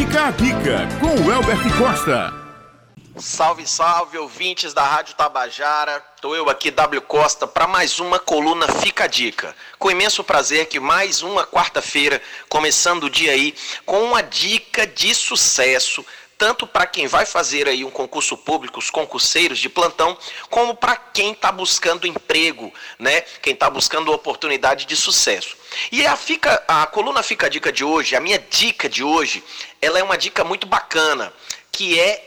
Fica a dica com o Elbert Costa. Salve, salve, ouvintes da Rádio Tabajara. Tô eu aqui, W Costa, para mais uma coluna Fica a Dica. Com imenso prazer que mais uma quarta-feira, começando o dia aí, com uma dica de sucesso tanto para quem vai fazer aí um concurso público, os concurseiros de plantão, como para quem está buscando emprego, né? Quem está buscando oportunidade de sucesso. E a, fica, a coluna Fica a Dica de hoje, a minha dica de hoje, ela é uma dica muito bacana, que é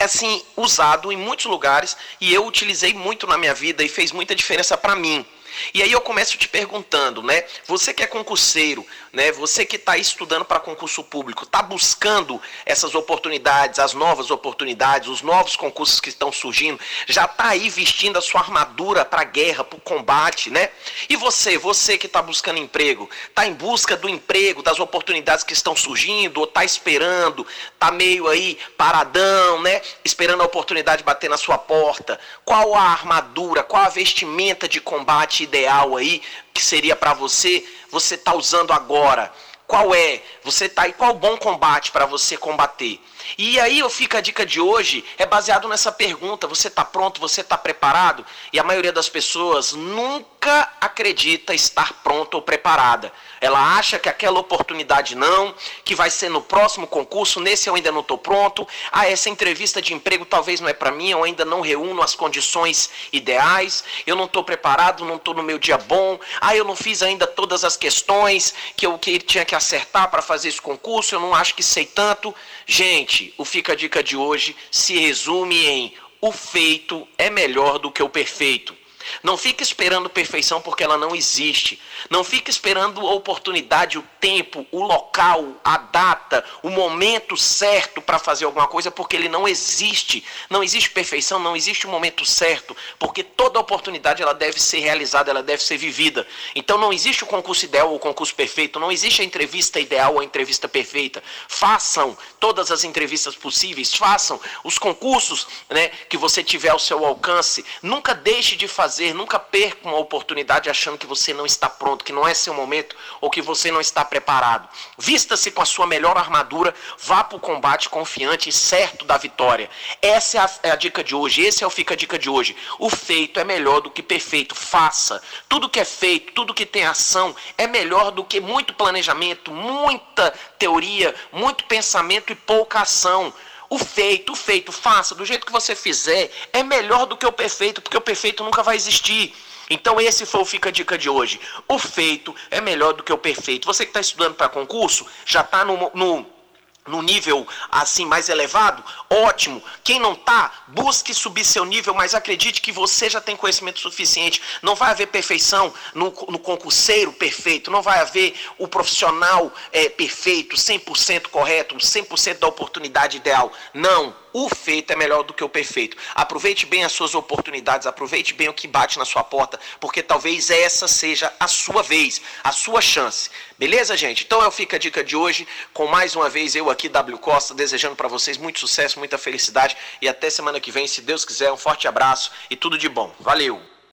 assim usado em muitos lugares e eu utilizei muito na minha vida e fez muita diferença para mim. E aí eu começo te perguntando, né? Você que é concurseiro, né? Você que está estudando para concurso público, está buscando essas oportunidades, as novas oportunidades, os novos concursos que estão surgindo, já está aí vestindo a sua armadura para a guerra, para o combate, né? E você, você que está buscando emprego, está em busca do emprego, das oportunidades que estão surgindo, ou está esperando, está meio aí paradão, né? Esperando a oportunidade bater na sua porta. Qual a armadura, qual a vestimenta de combate ideal aí que seria para você, você está usando agora? Qual é? Você tá aí qual bom combate para você combater? E aí eu fico a dica de hoje é baseado nessa pergunta: você está pronto? Você está preparado? E a maioria das pessoas nunca acredita estar pronta ou preparada. Ela acha que aquela oportunidade não, que vai ser no próximo concurso, nesse eu ainda não estou pronto. Ah, essa entrevista de emprego talvez não é para mim, eu ainda não reúno as condições ideais, eu não estou preparado, não estou no meu dia bom. Ah, eu não fiz ainda todas as questões que eu que tinha que acertar para fazer esse concurso, eu não acho que sei tanto. Gente, o Fica a Dica de hoje se resume em o feito é melhor do que o perfeito. Não fique esperando perfeição porque ela não existe. Não fique esperando a oportunidade, o tempo, o local, a data, o momento certo para fazer alguma coisa porque ele não existe. Não existe perfeição, não existe o momento certo, porque toda oportunidade ela deve ser realizada, ela deve ser vivida. Então não existe o concurso ideal ou o concurso perfeito, não existe a entrevista ideal ou a entrevista perfeita. Façam todas as entrevistas possíveis, façam os concursos, né, que você tiver ao seu alcance. Nunca deixe de fazer fazer, nunca perca uma oportunidade achando que você não está pronto, que não é seu momento ou que você não está preparado. Vista-se com a sua melhor armadura, vá para o combate confiante e certo da vitória. Essa é a, é a, dica de hoje, esse é o Fica a Dica de hoje. O feito é melhor do que perfeito, faça. Tudo que é feito, tudo que tem ação é melhor do que muito planejamento, muita teoria, muito pensamento e pouca ação. O feito, o feito, faça do jeito que você fizer, é melhor do que o perfeito, porque o perfeito nunca vai existir. Então esse foi o Fica a Dica de hoje. O feito é melhor do que o perfeito. Você que está estudando para concurso, já está no, no no nível assim mais elevado, ótimo. Quem não tá, busque subir seu nível, mas acredite que você já tem conhecimento suficiente. Não vai haver perfeição no, no concurseiro perfeito, não vai haver o profissional é, perfeito, 100% correto, 100% da oportunidade ideal. Não o feito é melhor do que o perfeito. Aproveite bem as suas oportunidades, aproveite bem o que bate na sua porta, porque talvez essa seja a sua vez, a sua chance. Beleza, gente? Então eu fico a dica de hoje, com mais uma vez eu aqui, W Costa, desejando para vocês muito sucesso, muita felicidade e até semana que vem, se Deus quiser. Um forte abraço e tudo de bom. Valeu!